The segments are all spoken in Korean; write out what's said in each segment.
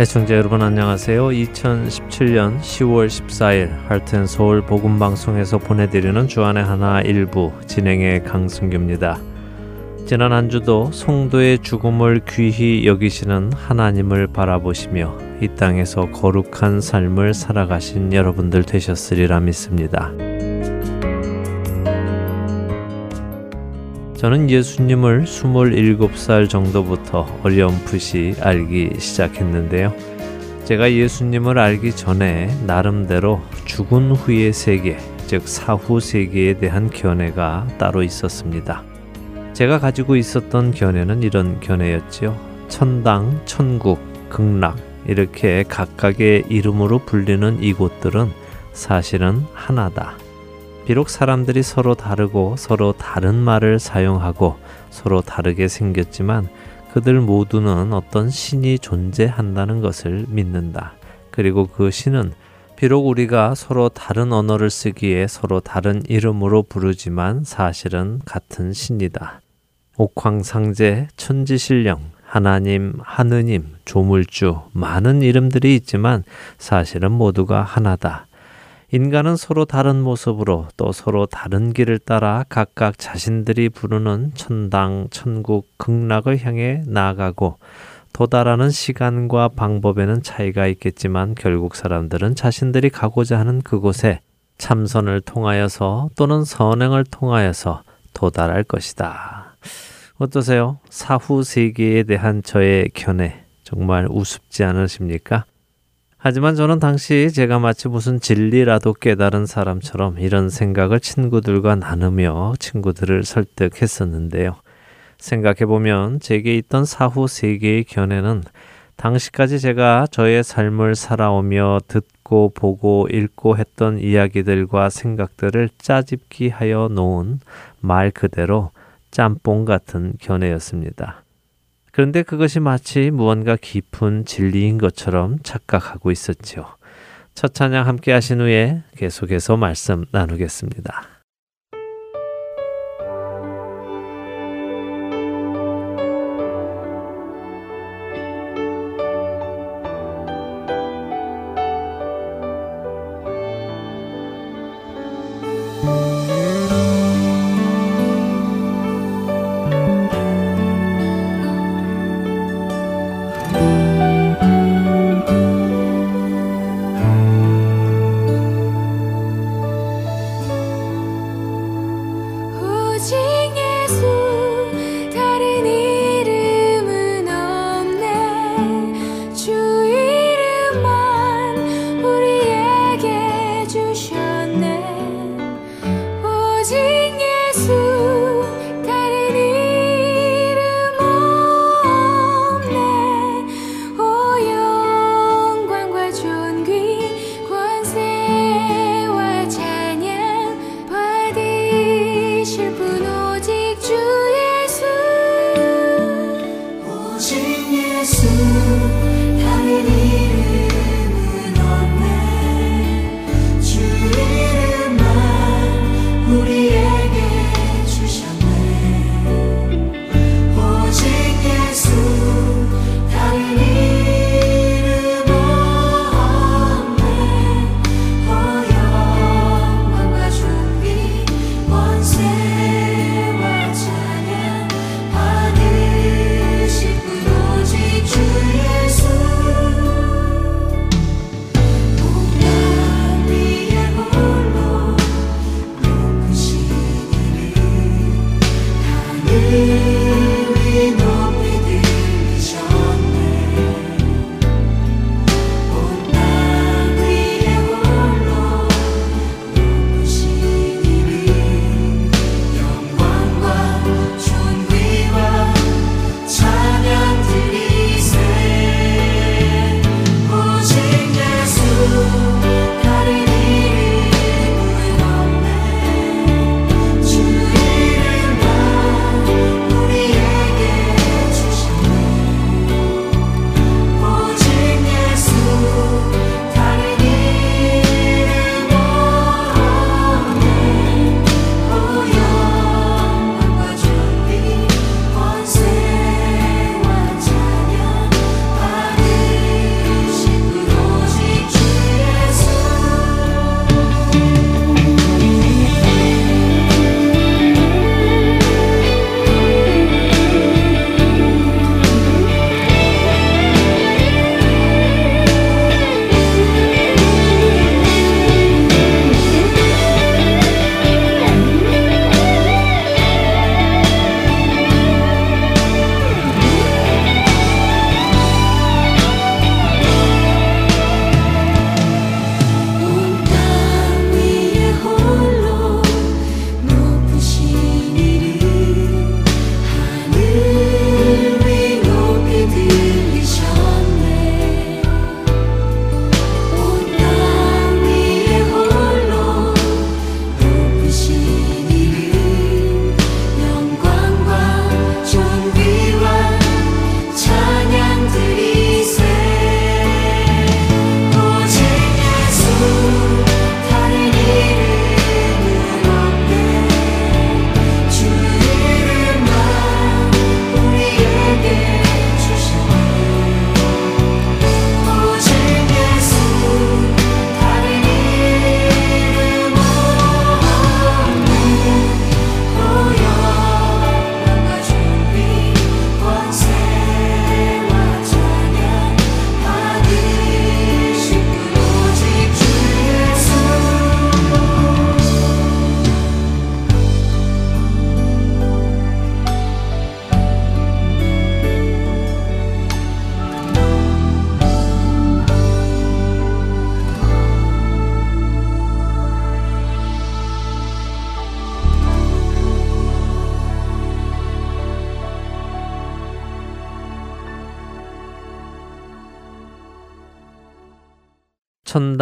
애청자 여러분 안녕하세요. 2017년 10월 14일 할텐 서울 복음 방송에서 보내드리는 주안의 하나 일부 진행의 강승규입니다. 지난 한 주도 성도의 죽음을 귀히 여기시는 하나님을 바라보시며 이 땅에서 거룩한 삶을 살아가신 여러분들 되셨으리라 믿습니다. 저는 예수님을 27살 정도부터 어렴풋이 알기 시작했는데요. 제가 예수님을 알기 전에 나름대로 죽은 후의 세계, 즉 사후 세계에 대한 견해가 따로 있었습니다. 제가 가지고 있었던 견해는 이런 견해였지요. 천당, 천국, 극락 이렇게 각각의 이름으로 불리는 이곳들은 사실은 하나다. 비록 사람들이 서로 다르고 서로 다른 말을 사용하고 서로 다르게 생겼지만 그들 모두는 어떤 신이 존재한다는 것을 믿는다. 그리고 그 신은 비록 우리가 서로 다른 언어를 쓰기에 서로 다른 이름으로 부르지만 사실은 같은 신이다. 옥황상제, 천지신령, 하나님, 하느님, 조물주, 많은 이름들이 있지만 사실은 모두가 하나다. 인간은 서로 다른 모습으로 또 서로 다른 길을 따라 각각 자신들이 부르는 천당, 천국, 극락을 향해 나아가고 도달하는 시간과 방법에는 차이가 있겠지만 결국 사람들은 자신들이 가고자 하는 그곳에 참선을 통하여서 또는 선행을 통하여서 도달할 것이다. 어떠세요? 사후 세계에 대한 저의 견해 정말 우습지 않으십니까? 하지만 저는 당시 제가 마치 무슨 진리라도 깨달은 사람처럼 이런 생각을 친구들과 나누며 친구들을 설득했었는데요. 생각해보면 제게 있던 사후 세계의 견해는 당시까지 제가 저의 삶을 살아오며 듣고 보고 읽고 했던 이야기들과 생각들을 짜집기 하여 놓은 말 그대로 짬뽕 같은 견해였습니다. 그런데 그것이 마치 무언가 깊은 진리인 것처럼 착각하고 있었지요. 첫 찬양 함께 하신 후에 계속해서 말씀 나누겠습니다.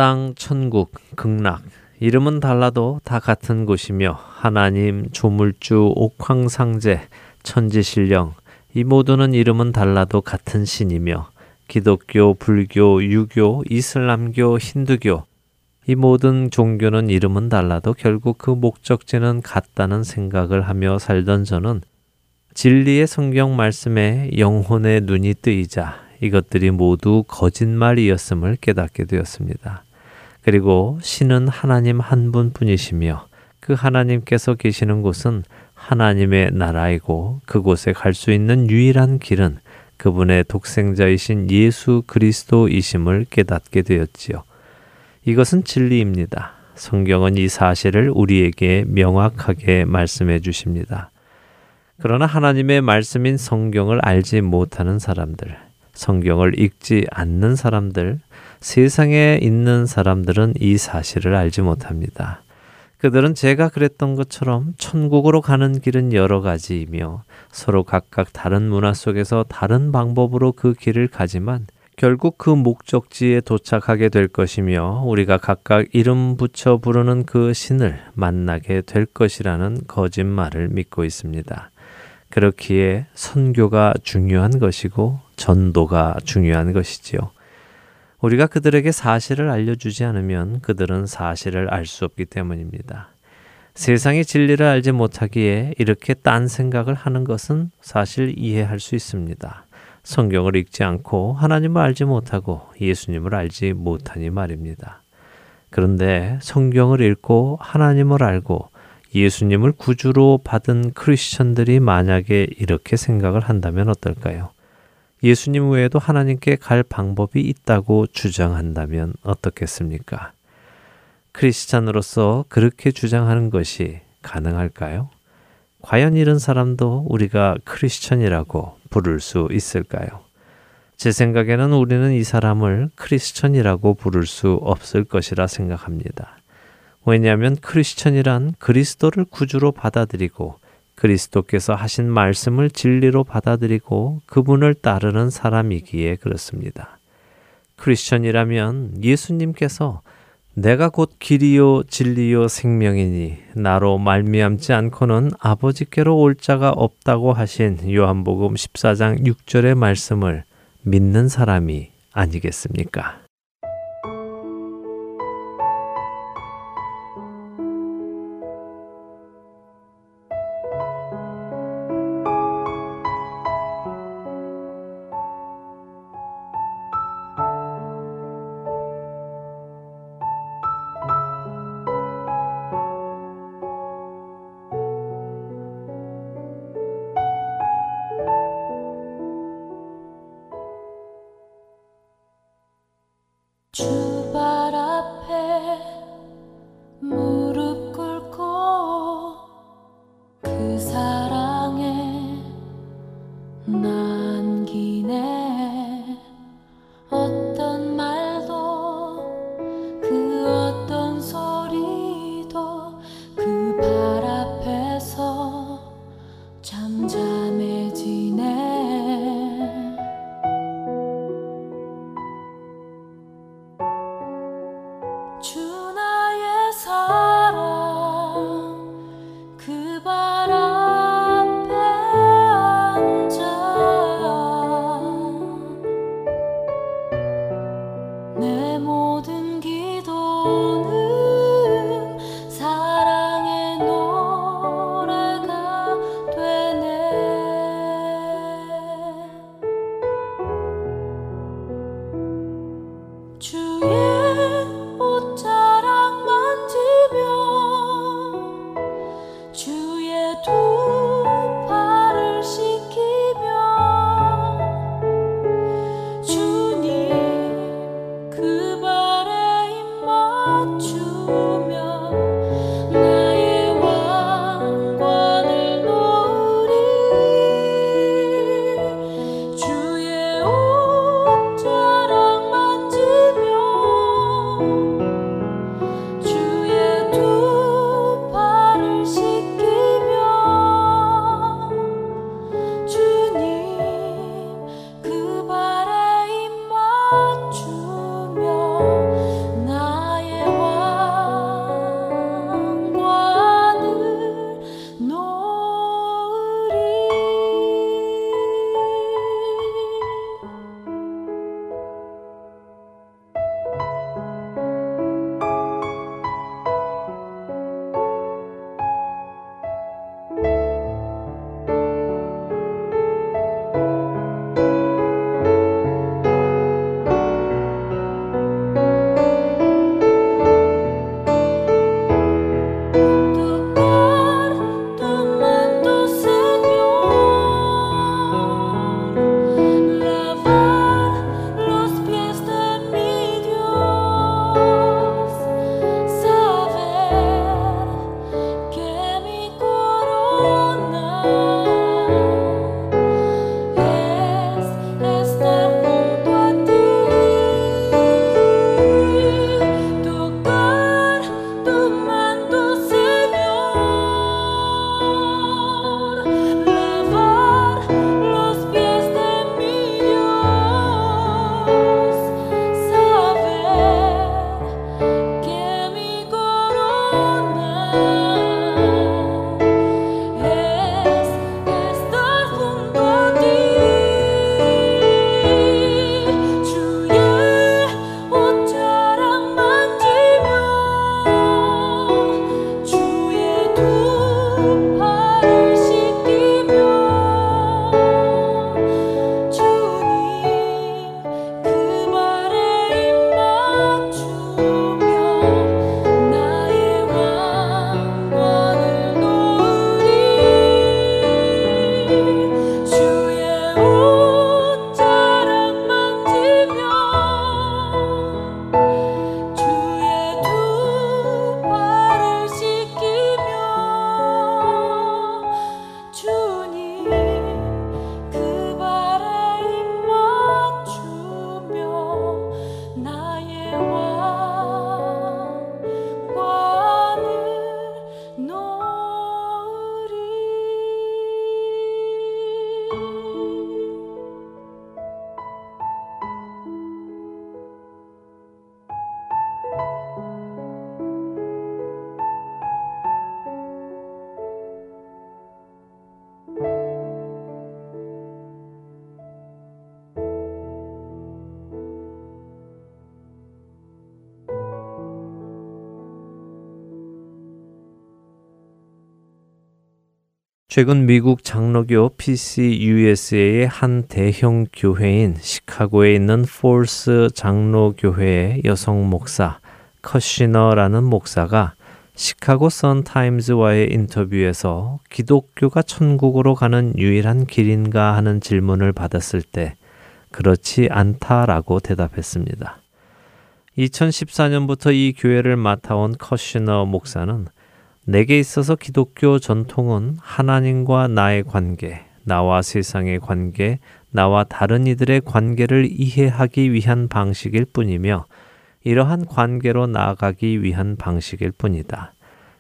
천당, 천국, 극락, 이름은 달라도 다 같은 곳이며 하나님, 조물주, 옥황상제, 천지신령, 이 모두는 이름은 달라도 같은 신이며 기독교, 불교, 유교, 이슬람교, 힌두교, 이 모든 종교는 이름은 달라도 결국 그 목적지는 같다는 생각을 하며 살던 저는 진리의 성경 말씀에 영혼의 눈이 뜨이자 이것들이 모두 거짓말이었음을 깨닫게 되었습니다. 그리고 신은 하나님 한 분뿐이시며 그 하나님께서 계시는 곳은 하나님의 나라이고 그곳에 갈 수 있는 유일한 길은 그분의 독생자이신 예수 그리스도이심을 깨닫게 되었지요. 이것은 진리입니다. 성경은 이 사실을 우리에게 명확하게 말씀해 주십니다. 그러나 하나님의 말씀인 성경을 알지 못하는 사람들, 성경을 읽지 않는 사람들, 세상에 있는 사람들은 이 사실을 알지 못합니다. 그들은 제가 그랬던 것처럼 천국으로 가는 길은 여러 가지이며 서로 각각 다른 문화 속에서 다른 방법으로 그 길을 가지만 결국 그 목적지에 도착하게 될 것이며 우리가 각각 이름 붙여 부르는 그 신을 만나게 될 것이라는 거짓말을 믿고 있습니다. 그렇기에 선교가 중요한 것이고 전도가 중요한 것이지요. 우리가 그들에게 사실을 알려주지 않으면 그들은 사실을 알 수 없기 때문입니다. 세상의 진리를 알지 못하기에 이렇게 딴 생각을 하는 것은 사실 이해할 수 있습니다. 성경을 읽지 않고 하나님을 알지 못하고 예수님을 알지 못하니 말입니다. 그런데 성경을 읽고 하나님을 알고 예수님을 구주로 받은 크리스천들이 만약에 이렇게 생각을 한다면 어떨까요? 예수님 외에도 하나님께 갈 방법이 있다고 주장한다면 어떻겠습니까? 크리스찬으로서 그렇게 주장하는 것이 가능할까요? 과연 이런 사람도 우리가 크리스천이라고 부를 수 있을까요? 제 생각에는 우리는 이 사람을 크리스천이라고 부를 수 없을 것이라 생각합니다. 왜냐하면 크리스천이란 그리스도를 구주로 받아들이고 그리스도께서 하신 말씀을 진리로 받아들이고 그분을 따르는 사람이기에 그렇습니다. 크리스천이라면 예수님께서 내가 곧 길이요 진리요 생명이니 나로 말미암지 않고는 아버지께로 올 자가 없다고 하신 요한복음 14장 6절의 말씀을 믿는 사람이 아니겠습니까? 그 사람 최근 미국 장로교 PCUSA의 한 대형 교회인 시카고에 있는 폴스 장로교회의 여성 목사 커시너라는 목사가 시카고 선타임즈와의 인터뷰에서 기독교가 천국으로 가는 유일한 길인가 하는 질문을 받았을 때 그렇지 않다라고 대답했습니다. 2014년부터 이 교회를 맡아온 커시너 목사는 내게 있어서 기독교 전통은 하나님과 나의 관계, 나와 세상의 관계, 나와 다른 이들의 관계를 이해하기 위한 방식일 뿐이며 이러한 관계로 나아가기 위한 방식일 뿐이다.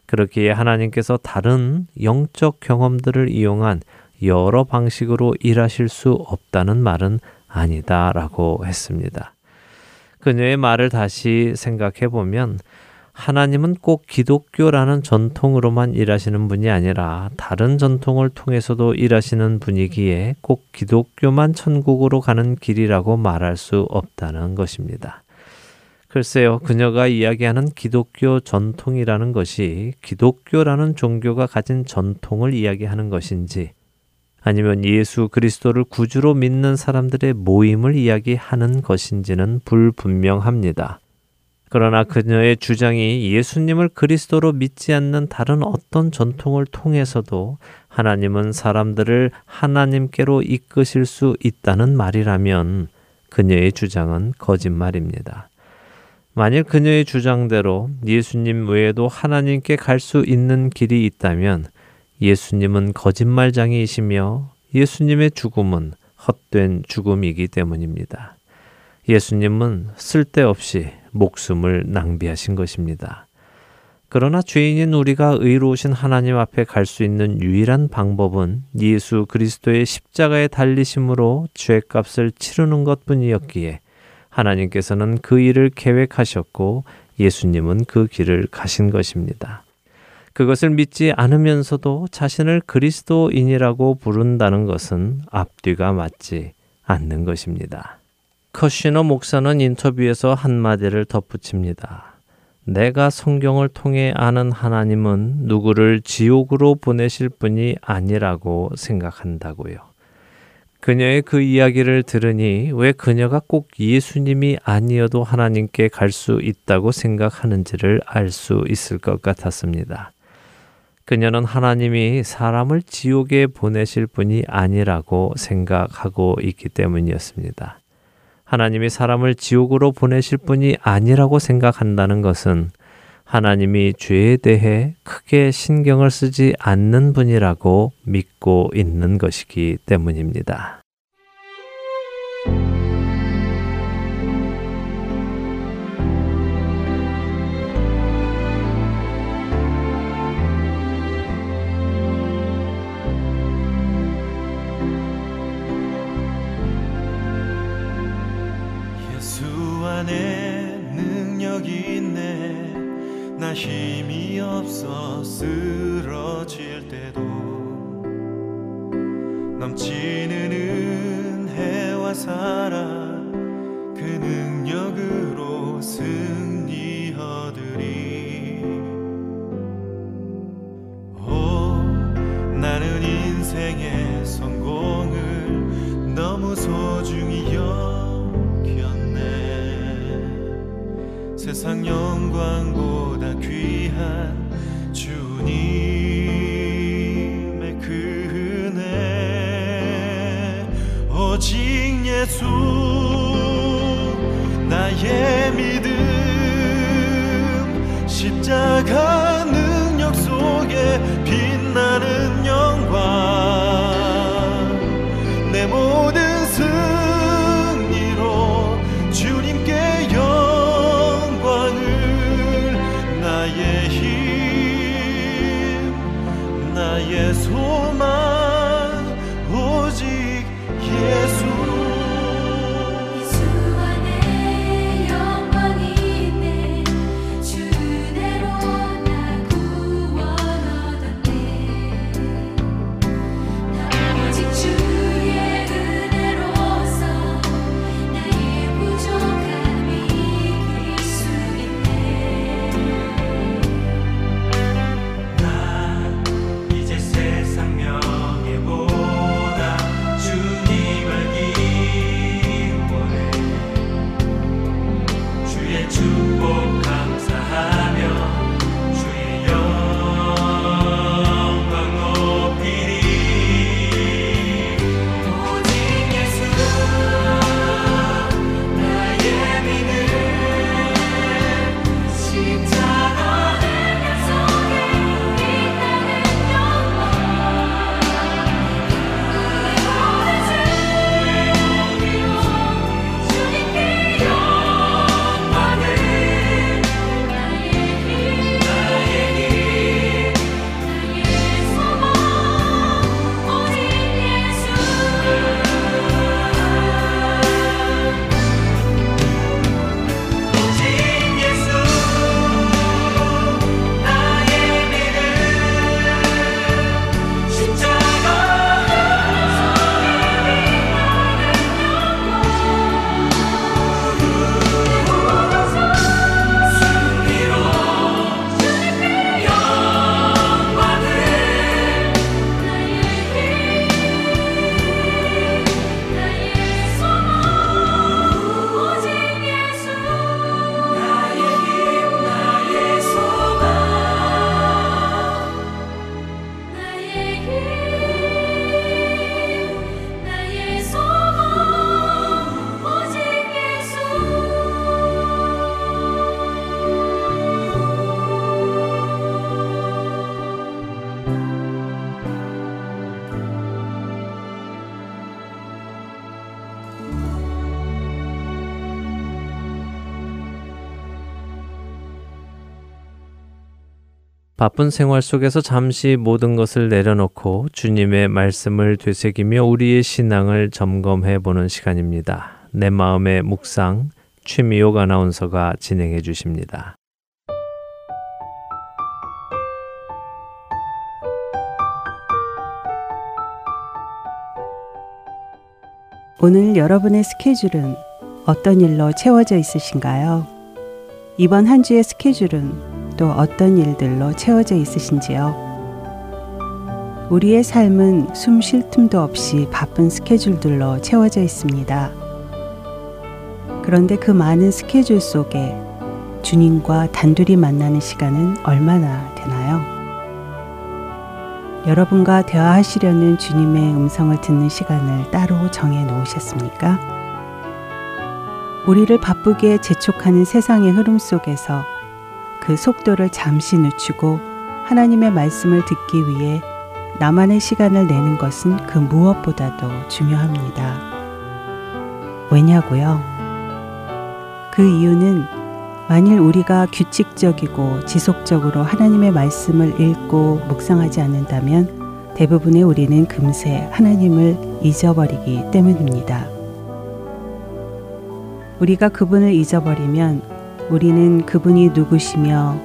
그렇기에 하나님께서 다른 영적 경험들을 이용한 여러 방식으로 일하실 수 없다는 말은 아니다 라고 했습니다. 그녀의 말을 다시 생각해 보면 하나님은 꼭 기독교라는 전통으로만 일하시는 분이 아니라 다른 전통을 통해서도 일하시는 분이기에 꼭 기독교만 천국으로 가는 길이라고 말할 수 없다는 것입니다. 글쎄요, 그녀가 이야기하는 기독교 전통이라는 것이 기독교라는 종교가 가진 전통을 이야기하는 것인지 아니면 예수 그리스도를 구주로 믿는 사람들의 모임을 이야기하는 것인지는 불분명합니다. 그러나 그녀의 주장이 예수님을 그리스도로 믿지 않는 다른 어떤 전통을 통해서도 하나님은 사람들을 하나님께로 이끄실 수 있다는 말이라면 그녀의 주장은 거짓말입니다. 만일 그녀의 주장대로 예수님 외에도 하나님께 갈 수 있는 길이 있다면 예수님은 거짓말장이이시며 예수님의 죽음은 헛된 죽음이기 때문입니다. 예수님은 쓸데없이 목숨을 낭비하신 것입니다. 그러나 죄인인 우리가 의로우신 하나님 앞에 갈 수 있는 유일한 방법은 예수 그리스도의 십자가에 달리심으로 죄값을 치르는 것 뿐이었기에 하나님께서는 그 일을 계획하셨고 예수님은 그 길을 가신 것입니다. 그것을 믿지 않으면서도 자신을 그리스도인이라고 부른다는 것은 앞뒤가 맞지 않는 것입니다. 커시너 목사는 인터뷰에서 한마디를 덧붙입니다. 내가 성경을 통해 아는 하나님은 누구를 지옥으로 보내실 분이 아니라고 생각한다고요. 그녀의 그 이야기를 들으니 왜 그녀가 꼭 예수님이 아니어도 하나님께 갈 수 있다고 생각하는지를 알 수 있을 것 같았습니다. 그녀는 하나님이 사람을 지옥에 보내실 분이 아니라고 생각하고 있기 때문이었습니다. 하나님이 사람을 지옥으로 보내실 분이 아니라고 생각한다는 것은 하나님이 죄에 대해 크게 신경을 쓰지 않는 분이라고 믿고 있는 것이기 때문입니다. 넘치는 은혜와 사랑 그 능력으로 승리 얻으리. 오 나는 인생의 성공을 너무 소중히 여겼네. 세상 영광보 귀한 주님 예수 나의 믿음 십자가 능력 속에 바쁜 생활 속에서 잠시 모든 것을 내려놓고 주님의 말씀을 되새기며 우리의 신앙을 점검해 보는 시간입니다. 내 마음의 묵상 최미옥 아나운서가 진행해 주십니다. 오늘 여러분의 스케줄은 어떤 일로 채워져 있으신가요? 이번 한 주의 스케줄은 또 어떤 일들로 채워져 있으신지요? 우리의 삶은 숨 쉴 틈도 없이 바쁜 스케줄들로 채워져 있습니다. 그런데 그 많은 스케줄 속에 주님과 단둘이 만나는 시간은 얼마나 되나요? 여러분과 대화하시려는 주님의 음성을 듣는 시간을 따로 정해 놓으셨습니까? 우리를 바쁘게 재촉하는 세상의 흐름 속에서 그 속도를 잠시 늦추고 하나님의 말씀을 듣기 위해 나만의 시간을 내는 것은 그 무엇보다도 중요합니다. 왜냐고요? 그 이유는 만일 우리가 규칙적이고 지속적으로 하나님의 말씀을 읽고 묵상하지 않는다면 대부분의 우리는 금세 하나님을 잊어버리기 때문입니다. 우리가 그분을 잊어버리면 우리는 그분이 누구시며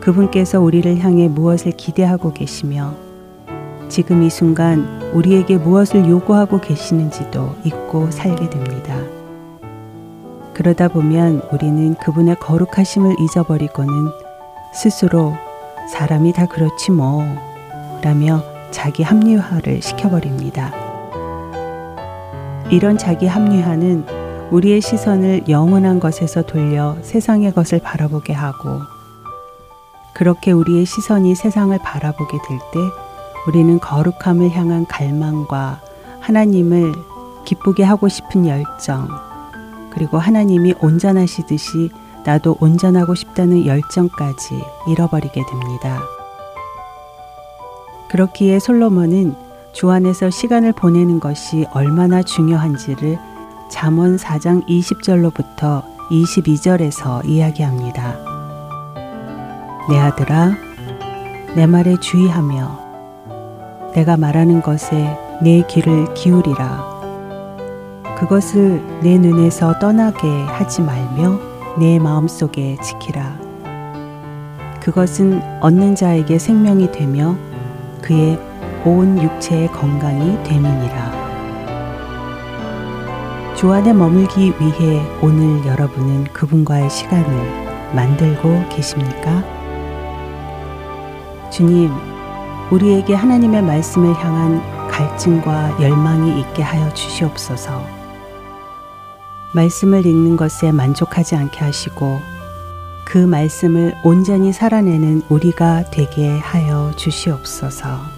그분께서 우리를 향해 무엇을 기대하고 계시며 지금 이 순간 우리에게 무엇을 요구하고 계시는지도 잊고 살게 됩니다. 그러다 보면 우리는 그분의 거룩하심을 잊어버리고는 스스로 사람이 다 그렇지 뭐 라며 자기 합리화를 시켜버립니다. 이런 자기 합리화는 우리의 시선을 영원한 것에서 돌려 세상의 것을 바라보게 하고 그렇게 우리의 시선이 세상을 바라보게 될 때 우리는 거룩함을 향한 갈망과 하나님을 기쁘게 하고 싶은 열정 그리고 하나님이 온전하시듯이 나도 온전하고 싶다는 열정까지 잃어버리게 됩니다. 그렇기에 솔로몬은 주 안에서 시간을 보내는 것이 얼마나 중요한지를 잠언 4장 20절로부터 22절에서 이야기합니다. 내 아들아, 내 말에 주의하며 내가 말하는 것에 내 귀를 기울이라. 그것을 내 눈에서 떠나게 하지 말며 내 마음속에 지키라. 그것은 얻는 자에게 생명이 되며 그의 온 육체의 건강이 됨이니라. 주 안에 머물기 위해 오늘 여러분은 그분과의 시간을 만들고 계십니까? 주님, 우리에게 하나님의 말씀을 향한 갈증과 열망이 있게 하여 주시옵소서. 말씀을 읽는 것에 만족하지 않게 하시고 그 말씀을 온전히 살아내는 우리가 되게 하여 주시옵소서.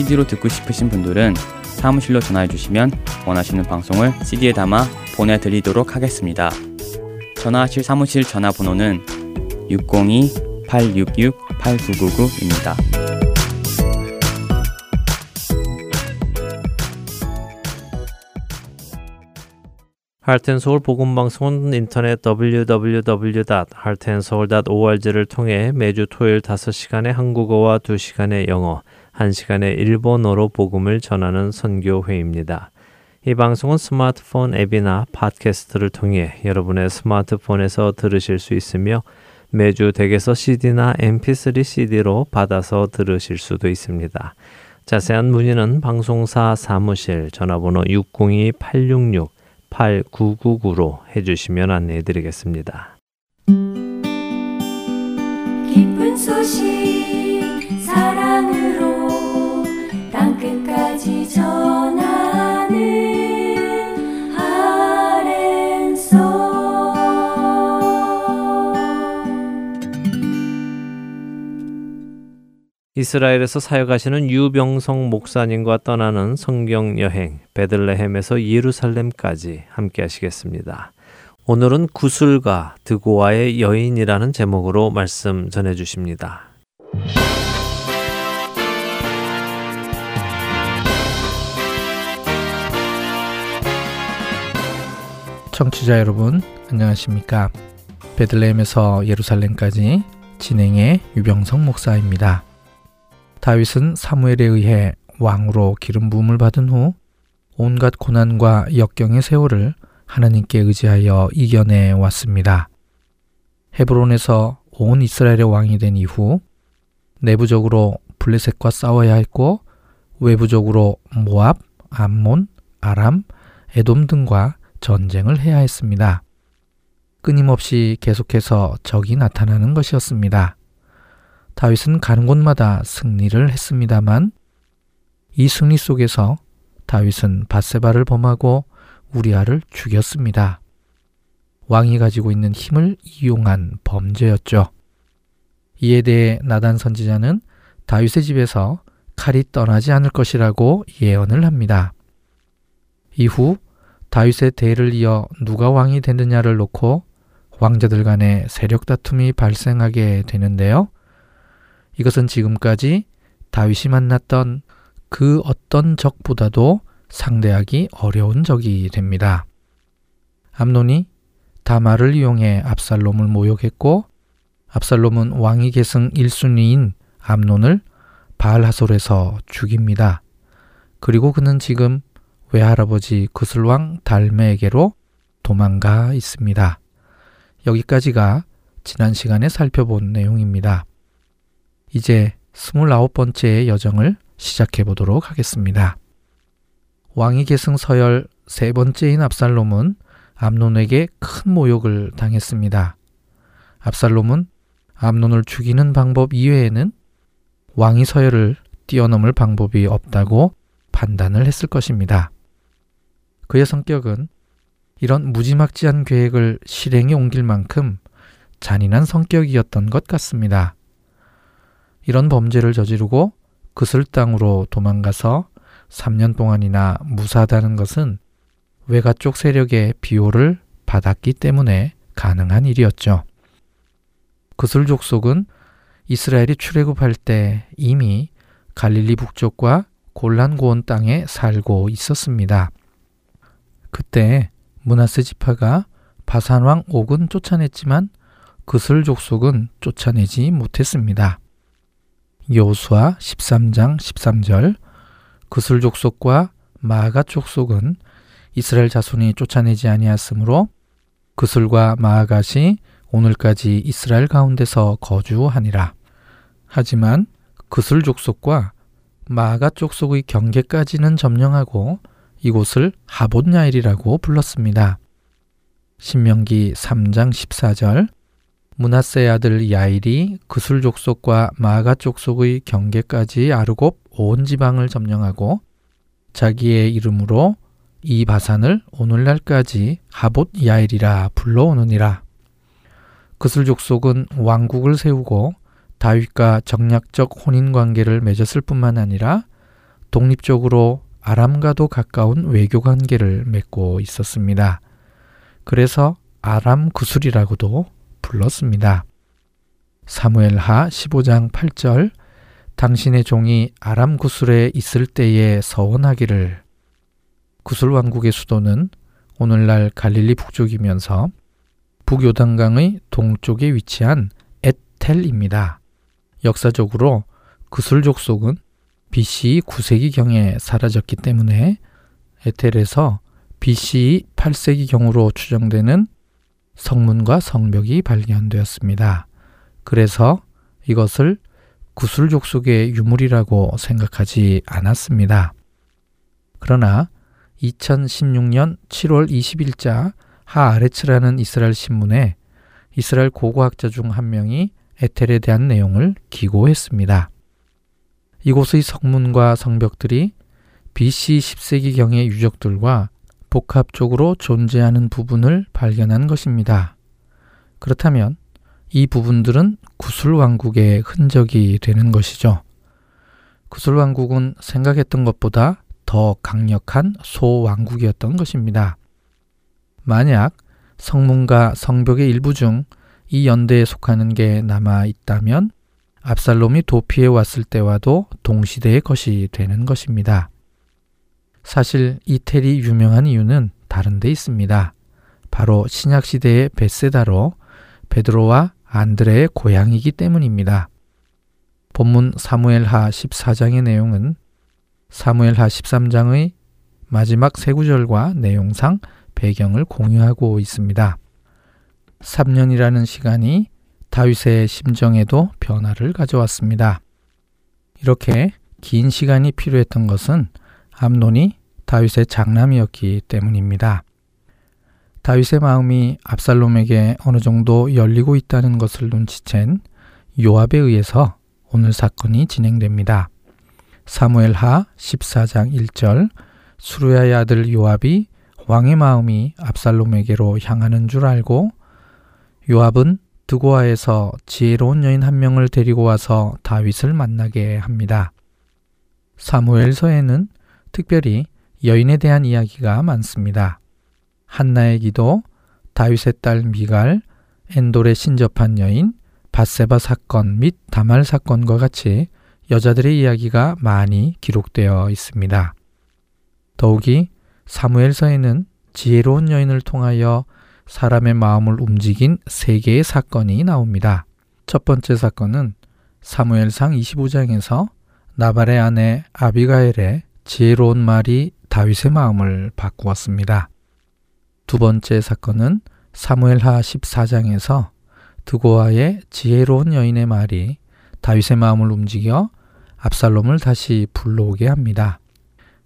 CD로 듣고 싶으신 분들은 사무실로 전화해 주시면 원하시는 방송을 CD에 담아 보내드리도록 하겠습니다. 전화하실 사무실 전화번호는 602-866-8999입니다. 할텐서울 복음방송은 인터넷 www.heartandsoul.org를 통해 매주 토요일 5시간의 한국어와 2시간의 영어, 1시간의 일본어로 복음을 전하는 선교회입니다. 이 방송은 스마트폰 앱이나 팟캐스트를 통해 여러분의 스마트폰에서 들으실 수 있으며 매주 댁에서 CD나 MP3 CD로 받아서 들으실 수도 있습니다. 자세한 문의는 방송사 사무실 전화번호 602-866-8999로 해주시면 안내해 드리겠습니다. 이스라엘에서 사역하시는 유병성 목사님과 떠나는 성경 여행 베들레헴에서 예루살렘까지 함께 하시겠습니다. 오늘은 구슬과 드고아의 여인이라는 제목으로 말씀 전해 주십니다. 청취자 여러분 안녕하십니까? 베들레헴에서 예루살렘까지 진행의 유병성 목사입니다. 다윗은 사무엘에 의해 왕으로 기름 부음을 받은 후 온갖 고난과 역경의 세월을 하나님께 의지하여 이겨내 왔습니다. 헤브론에서 온 이스라엘의 왕이 된 이후 내부적으로 블레셋과 싸워야 했고 외부적으로 모압, 암몬, 아람, 에돔 등과 전쟁을 해야 했습니다. 끊임없이 계속해서 적이 나타나는 것이었습니다. 다윗은 가는 곳마다 승리를 했습니다만 이 승리 속에서 다윗은 바세바를 범하고 우리아를 죽였습니다. 왕이 가지고 있는 힘을 이용한 범죄였죠. 이에 대해 나단 선지자는 다윗의 집에서 칼이 떠나지 않을 것이라고 예언을 합니다. 이후 다윗의 대를 이어 누가 왕이 되느냐를 놓고 왕자들 간의 세력 다툼이 발생하게 되는데요. 이것은 지금까지 다윗이 만났던 그 어떤 적보다도 상대하기 어려운 적이 됩니다. 암논이 다마를 이용해 압살롬을 모욕했고 압살롬은 왕위 계승 1순위인 암논을 바알하솔에서 죽입니다. 그리고 그는 지금 외할아버지 구슬왕 달메에게로 도망가 있습니다. 여기까지가 지난 시간에 살펴본 내용입니다. 이제 스물아홉 번째의 여정을 시작해 보도록 하겠습니다. 왕위 계승 서열 세 번째인 압살롬은 암논에게 큰 모욕을 당했습니다. 압살롬은 암논을 죽이는 방법 이외에는 왕위 서열을 뛰어넘을 방법이 없다고 판단을 했을 것입니다. 그의 성격은 이런 무지막지한 계획을 실행에 옮길 만큼 잔인한 성격이었던 것 같습니다. 이런 범죄를 저지르고 그슬 땅으로 도망가서 3년 동안이나 무사하다는 것은 외가 쪽 세력의 비호를 받았기 때문에 가능한 일이었죠. 그슬 족속은 이스라엘이 출애굽할 때 이미 갈릴리 북쪽과 골란 고원 땅에 살고 있었습니다. 그때 문하세 지파가 바산 왕 옥은 쫓아냈지만 그슬 족속은 쫓아내지 못했습니다. 여호수아 13장 13절 그슬 족속과 마아가 족속은 이스라엘 자손이 쫓아내지 아니하므로 그슬과 마아갓이 오늘까지 이스라엘 가운데서 거주하니라. 하지만 그슬 족속과 마가 족속의 경계까지는 점령하고 이곳을 하봇야일이라고 불렀습니다. 신명기 3장 14절 문하세 아들 야일이 그술 족속과 마가 족속의 경계까지 아르곱 온 지방을 점령하고 자기의 이름으로 이 바산을 오늘날까지 하봇 야일이라 불러오느니라. 그술 족속은 왕국을 세우고 다윗과 정략적 혼인 관계를 맺었을 뿐만 아니라 독립적으로 아람과도 가까운 외교 관계를 맺고 있었습니다. 그래서 아람 구술이라고도 불렀습니다. 사무엘하 15장 8절 당신의 종이 아람 구술에 있을 때에 서원하기를 구술 왕국의 수도는 오늘날 갈릴리 북쪽이면서 북요단강의 동쪽에 위치한 에텔입니다. 역사적으로 구술 족속은 BC 9세기경에 사라졌기 때문에 에텔에서 BC 8세기경으로 추정되는 성문과 성벽이 발견되었습니다. 그래서 이것을 구술족 속의 유물이라고 생각하지 않았습니다. 그러나 2016년 7월 20일자 하아레츠라는 이스라엘 신문에 이스라엘 고고학자 중 한 명이 에텔에 대한 내용을 기고했습니다. 이곳의 성문과 성벽들이 BC 10세기경의 유적들과 복합적으로 존재하는 부분을 발견한 것입니다. 그렇다면 이 부분들은 구술왕국의 흔적이 되는 것이죠. 구술왕국은 생각했던 것보다 더 강력한 소왕국이었던 것입니다. 만약 성문과 성벽의 일부 중 이 연대에 속하는 게 남아 있다면 압살롬이 도피해 왔을 때와도 동시대의 것이 되는 것입니다. 사실 이텔이 유명한 이유는 다른 데 있습니다. 바로 신약 시대의 베세다로 베드로와 안드레의 고향이기 때문입니다. 본문 사무엘하 14장의 내용은 사무엘하 13장의 마지막 세 구절과 내용상 배경을 공유하고 있습니다. 3년이라는 시간이 다윗의 심정에도 변화를 가져왔습니다. 이렇게 긴 시간이 필요했던 것은 암논이 다윗의 장남이었기 때문입니다. 다윗의 마음이 압살롬에게 어느 정도 열리고 있다는 것을 눈치챈 요압에 의해서 오늘 사건이 진행됩니다. 사무엘하 14장 1절 수루야의 아들 요압이 왕의 마음이 압살롬에게로 향하는 줄 알고 요압은 드고아에서 지혜로운 여인 한 명을 데리고 와서 다윗을 만나게 합니다. 사무엘서에는 특별히 여인에 대한 이야기가 많습니다. 한나의 기도, 다윗의 딸 미갈, 엔돌에 신접한 여인, 바세바 사건 및 다말 사건과 같이 여자들의 이야기가 많이 기록되어 있습니다. 더욱이 사무엘서에는 지혜로운 여인을 통하여 사람의 마음을 움직인 세 개의 사건이 나옵니다. 첫 번째 사건은 사무엘상 25장에서 나발의 아내 아비가엘의 지혜로운 말이 다윗의 마음을 바꾸었습니다. 두 번째 사건은 사무엘하 14장에서 드고아의 지혜로운 여인의 말이 다윗의 마음을 움직여 압살롬을 다시 불러오게 합니다.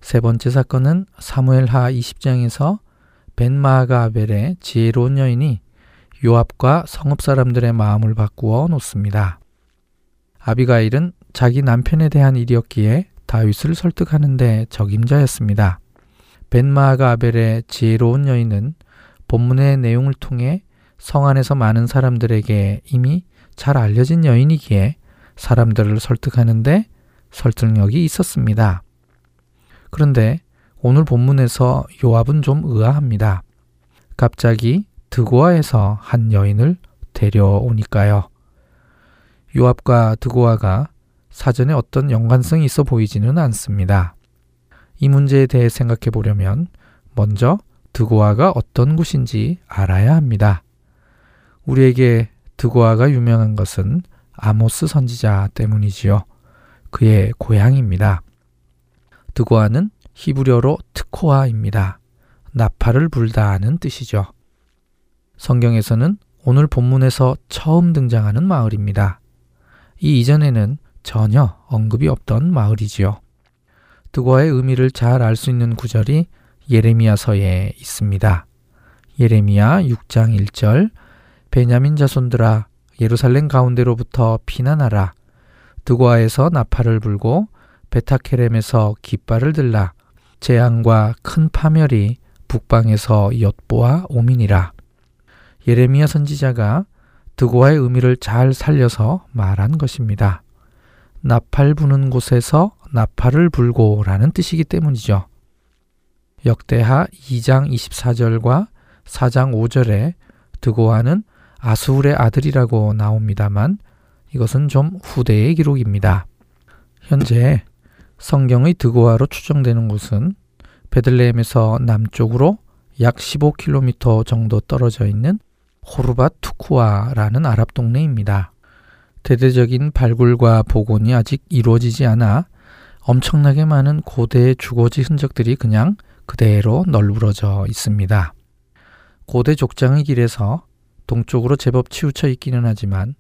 세 번째 사건은 사무엘하 20장에서 벤마아가 아벨의 지혜로운 여인이 요압과 성읍 사람들의 마음을 바꾸어 놓습니다. 아비가일은 자기 남편에 대한 일이었기에 다윗을 설득하는데 적임자였습니다. 벤마아가 아벨의 지혜로운 여인은 본문의 내용을 통해 성 안에서 많은 사람들에게 이미 잘 알려진 여인이기에 사람들을 설득하는데 설득력이 있었습니다. 그런데 오늘 본문에서 요압은 좀 의아합니다. 갑자기 드고아에서 한 여인을 데려오니까요. 요압과 드고아가 사전에 어떤 연관성이 있어 보이지는 않습니다. 이 문제에 대해 생각해 보려면 먼저 드고아가 어떤 곳인지 알아야 합니다. 우리에게 드고아가 유명한 것은 아모스 선지자 때문이지요. 그의 고향입니다. 드고아는 히브리어로 트코아입니다. 나팔을 불다는 뜻이죠. 성경에서는 오늘 본문에서 처음 등장하는 마을입니다. 이 이전에는 전혀 언급이 없던 마을이지요. 드고아의 의미를 잘 알 수 있는 구절이 예레미야서에 있습니다. 예레미야 6장 1절 베냐민 자손들아 예루살렘 가운데로부터 피난하라 드고아에서 나팔을 불고 베타케렘에서 깃발을 들라 재앙과 큰 파멸이 북방에서 엿보아 오민이라 예레미야 선지자가 드고아의 의미를 잘 살려서 말한 것입니다. 나팔 부는 곳에서 나팔을 불고 라는 뜻이기 때문이죠. 역대하 2장 24절과 4장 5절에 드고아는 아수울의 아들이라고 나옵니다만 이것은 좀 후대의 기록입니다. 현재 성경의 드고아로 추정되는 곳은 베들레헴에서 남쪽으로 약 15km 정도 떨어져 있는 호르바 투쿠아라는 아랍 동네입니다. 대대적인 발굴과 복원이 아직 이루어지지 않아 엄청나게 많은 고대의 주거지 흔적들이 그냥 그대로 널브러져 있습니다. 고대 족장의 길에서 동쪽으로 제법 치우쳐 있기는 하지만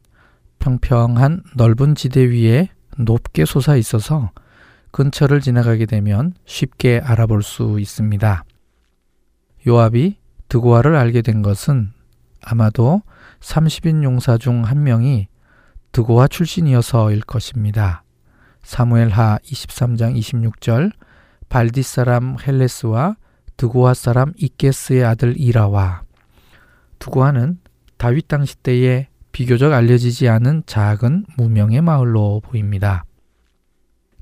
평평한 넓은 지대 위에 높게 솟아 있어서 근처를 지나가게 되면 쉽게 알아볼 수 있습니다. 요압이 드고아를 알게 된 것은 아마도 30인 용사 중 한 명이 드고아 출신이어서일 것입니다. 사무엘하 23장 26절 발디 사람 헬레스와 드고아 사람 이케스의 아들 이라와 드고아는 다윗 당시 때에 비교적 알려지지 않은 작은 무명의 마을로 보입니다.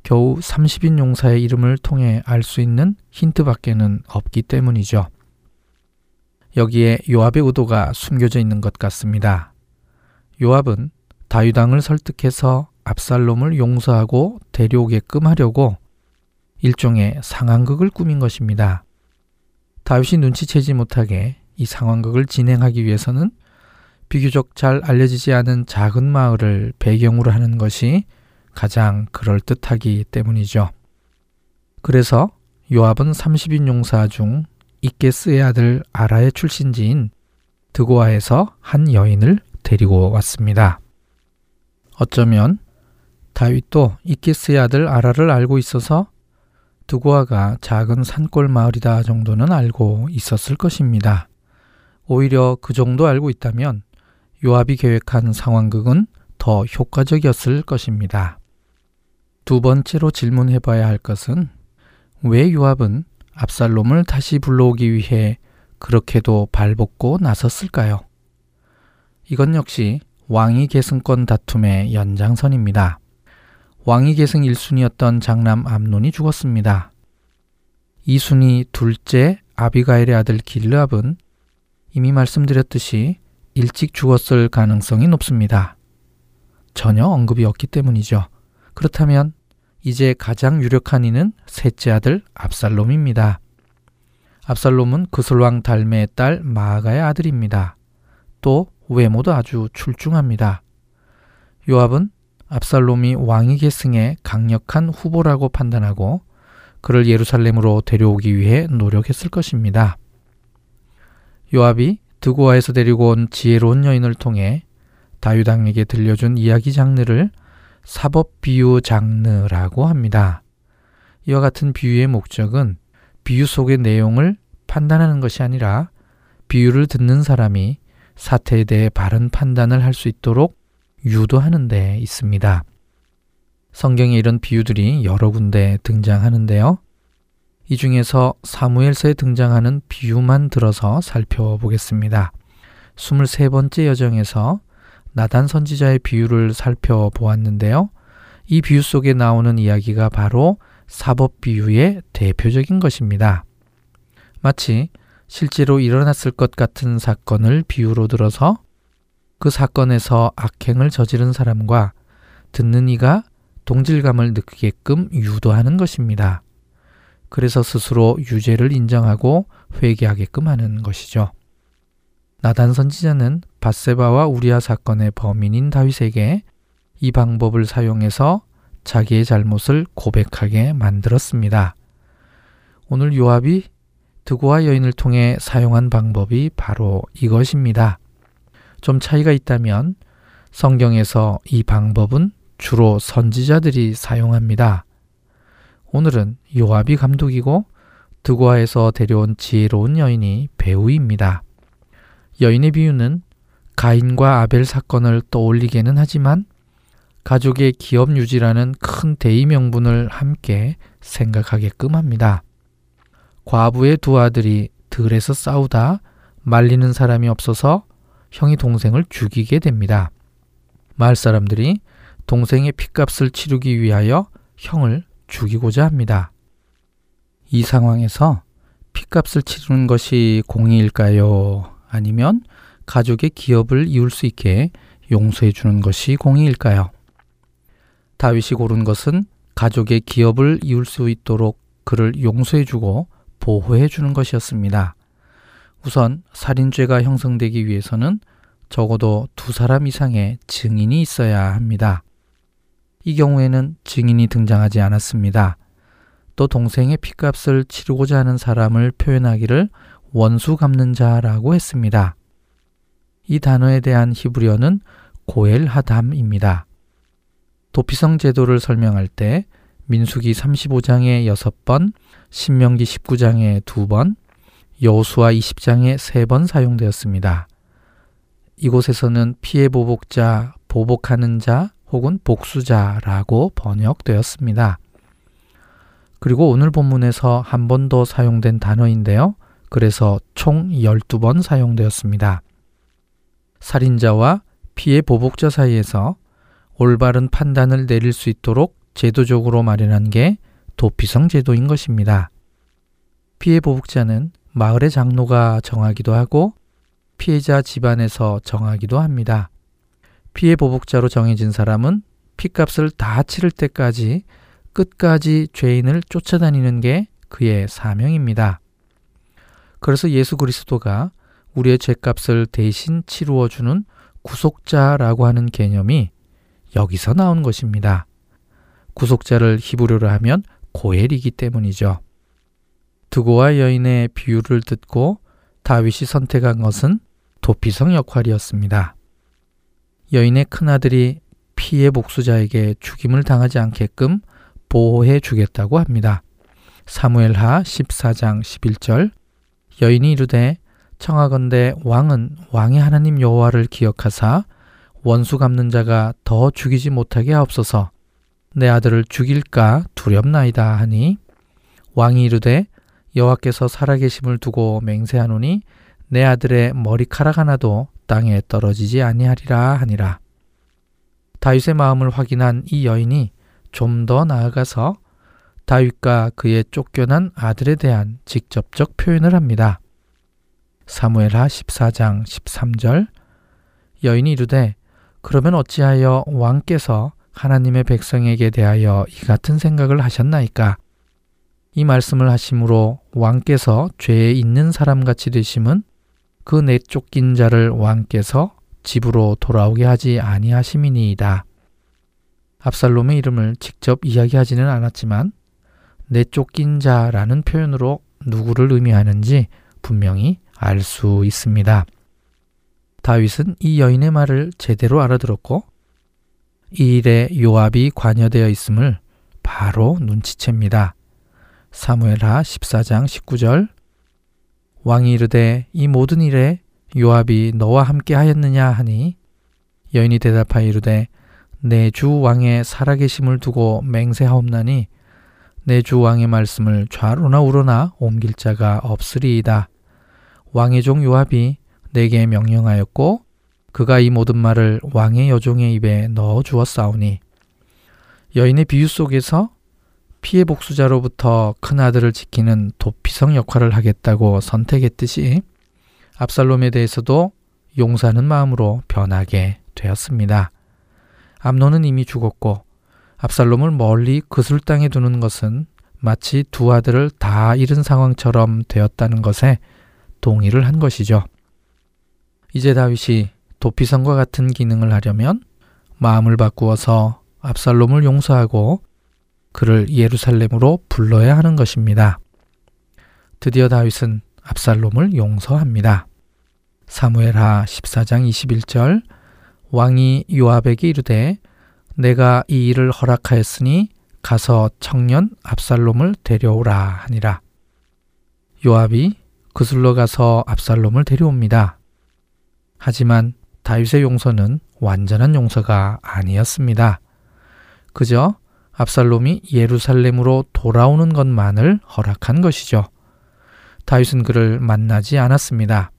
겨우 30인 용사의 이름을 통해 알 수 있는 힌트밖에는 없기 때문이죠. 여기에 요압의 의도가 숨겨져 있는 것 같습니다. 요압은 다윗왕을 설득해서 압살롬을 용서하고 데려오게끔 하려고 일종의 상황극을 꾸민 것입니다. 다윗이 눈치채지 못하게 이 상황극을 진행하기 위해서는 비교적 잘 알려지지 않은 작은 마을을 배경으로 하는 것이 가장 그럴듯하기 때문이죠. 그래서 요압은 30인 용사 중 이케스의 아들 아라의 출신지인 드고아에서 한 여인을 데리고 왔습니다. 어쩌면 다윗도 이케스의 아들 아라를 알고 있어서 드고아가 작은 산골 마을이다 정도는 알고 있었을 것입니다. 오히려 그 정도 알고 있다면 요압이 계획한 상황극은 더 효과적이었을 것입니다. 두 번째로 질문해 봐야 할 것은 왜 요압은 압살롬을 다시 불러오기 위해 그렇게도 발벗고 나섰을까요? 이건 역시 왕위 계승권 다툼의 연장선입니다. 왕위 계승 1순위였던 장남 암논이 죽었습니다. 2순위 둘째 아비가일의 아들 길르압은 이미 말씀드렸듯이 일찍 죽었을 가능성이 높습니다. 전혀 언급이 없기 때문이죠. 그렇다면 이제 가장 유력한 이는 셋째 아들 압살롬입니다. 압살롬은 그슬왕 달메의 딸 마아가의 아들입니다. 또 외모도 아주 출중합니다. 요압은 압살롬이 왕위 계승에 강력한 후보라고 판단하고 그를 예루살렘으로 데려오기 위해 노력했을 것입니다. 요압이 드고아에서 데리고 온 지혜로운 여인을 통해 다윗 왕에게 들려준 이야기 장르를 사법 비유 장르라고 합니다. 이와 같은 비유의 목적은 비유 속의 내용을 판단하는 것이 아니라 비유를 듣는 사람이 사태에 대해 바른 판단을 할 수 있도록 유도하는 데 있습니다. 성경에 이런 비유들이 여러 군데 등장하는데요. 이 중에서 사무엘서에 등장하는 비유만 들어서 살펴보겠습니다. 23번째 여정에서 나단 선지자의 비유를 살펴보았는데요. 이 비유 속에 나오는 이야기가 바로 사법 비유의 대표적인 것입니다. 마치 실제로 일어났을 것 같은 사건을 비유로 들어서 그 사건에서 악행을 저지른 사람과 듣는 이가 동질감을 느끼게끔 유도하는 것입니다. 그래서 스스로 유죄를 인정하고 회개하게끔 하는 것이죠. 나단 선지자는 바세바와 우리아 사건의 범인인 다윗에게 이 방법을 사용해서 자기의 잘못을 고백하게 만들었습니다. 오늘 요압이 드고아 여인을 통해 사용한 방법이 바로 이것입니다. 좀 차이가 있다면 성경에서 이 방법은 주로 선지자들이 사용합니다. 오늘은 요압이 감독이고 드고아에서 데려온 지혜로운 여인이 배우입니다. 여인의 비유는 가인과 아벨 사건을 떠올리게는 하지만 가족의 기업 유지라는 큰 대의 명분을 함께 생각하게끔 합니다. 과부의 두 아들이 들에서 싸우다 말리는 사람이 없어서 형이 동생을 죽이게 됩니다. 마을 사람들이 동생의 핏값을 치르기 위하여 형을 죽이고자 합니다. 이 상황에서 핏값을 치르는 것이 공의일까요? 아니면 가족의 기업을 이을 수 있게 용서해 주는 것이 공의일까요? 다윗이 고른 것은 가족의 기업을 이을 수 있도록 그를 용서해 주고 보호해 주는 것이었습니다. 우선 살인죄가 형성되기 위해서는 적어도 두 사람 이상의 증인이 있어야 합니다. 이 경우에는 증인이 등장하지 않았습니다. 또 동생의 피값을 치르고자 하는 사람을 표현하기를 원수 갚는 자라고 했습니다. 이 단어에 대한 히브리어는 고엘 하담입니다. 도피성 제도를 설명할 때 민수기 35장에 6번, 신명기 19장에 2번, 여호수아 20장에 3번 사용되었습니다. 이곳에서는 피해 보복자, 보복하는 자 혹은 복수자라고 번역되었습니다. 그리고 오늘 본문에서 한 번 더 사용된 단어인데요. 그래서 총 12번 사용되었습니다. 살인자와 피해 보복자 사이에서 올바른 판단을 내릴 수 있도록 제도적으로 마련한 게 도피성 제도인 것입니다. 피해 보복자는 마을의 장로가 정하기도 하고 피해자 집안에서 정하기도 합니다. 피해 보복자로 정해진 사람은 피값을 다 치를 때까지 끝까지 죄인을 쫓아다니는 게 그의 사명입니다. 그래서 예수 그리스도가 우리의 죄값을 대신 치루어 주는 구속자라고 하는 개념이 여기서 나온 것입니다. 구속자를 히브리어로 하면 고엘이기 때문이죠. 드고와 여인의 비유를 듣고 다윗이 선택한 것은 도피성 역할이었습니다. 여인의 큰아들이 피해 복수자에게 죽임을 당하지 않게끔 보호해 주겠다고 합니다. 사무엘하 14장 11절 여인이 이르되 청하건대 왕은 왕의 하나님 여호와를 기억하사 원수 갚는 자가 더 죽이지 못하게 하옵소서 내 아들을 죽일까 두렵나이다 하니 왕이 이르되 여호와께서 살아계심을 두고 맹세하노니 내 아들의 머리카락 하나도 땅에 떨어지지 아니하리라 하니라. 다윗의 마음을 확인한 이 여인이 좀 더 나아가서 다윗과 그의 쫓겨난 아들에 대한 직접적 표현을 합니다. 사무엘하 14장 13절 여인이 이르되 그러면 어찌하여 왕께서 하나님의 백성에게 대하여 이 같은 생각을 하셨나이까? 이 말씀을 하심으로 왕께서 죄에 있는 사람같이 되심은 그 내쫓긴 자를 왕께서 집으로 돌아오게 하지 아니하심이니이다. 압살롬의 이름을 직접 이야기하지는 않았지만 내쫓긴 자라는 표현으로 누구를 의미하는지 분명히 알 수 있습니다. 다윗은 이 여인의 말을 제대로 알아들었고 이 일에 요압이 관여되어 있음을 바로 눈치챕니다. 사무엘하 14장 19절 왕이 이르되 이 모든 일에 요압이 너와 함께 하였느냐 하니 여인이 대답하여 이르되 내 주 왕의 살아계심을 두고 맹세하옵나니 내 주 왕의 말씀을 좌로나 우로나 옮길 자가 없으리이다. 왕의 종 요압이 내게 명령하였고 그가 이 모든 말을 왕의 여종의 입에 넣어 주었사오니 여인의 비유 속에서 피해 복수자로부터 큰 아들을 지키는 도피성 역할을 하겠다고 선택했듯이 압살롬에 대해서도 용서하는 마음으로 변하게 되었습니다. 암론은 이미 죽었고 압살롬을 멀리 그술 땅에 두는 것은 마치 두 아들을 다 잃은 상황처럼 되었다는 것에 동의를 한 것이죠. 이제 다윗이 도피성과 같은 기능을 하려면 마음을 바꾸어서 압살롬을 용서하고 그를 예루살렘으로 불러야 하는 것입니다. 드디어 다윗은 압살롬을 용서합니다. 사무엘하 14장 21절 왕이 요압에게 이르되 내가 이 일을 허락하였으니 가서 청년 압살롬을 데려오라 하니라. 요압이 그슬로 가서 압살롬을 데려옵니다. 하지만 다윗의 용서는 완전한 용서가 아니었습니다. 그저 압살롬이 예루살렘으로 돌아오는 것만을 허락한 것이죠. 다윗은 그를 만나지 않았습니다.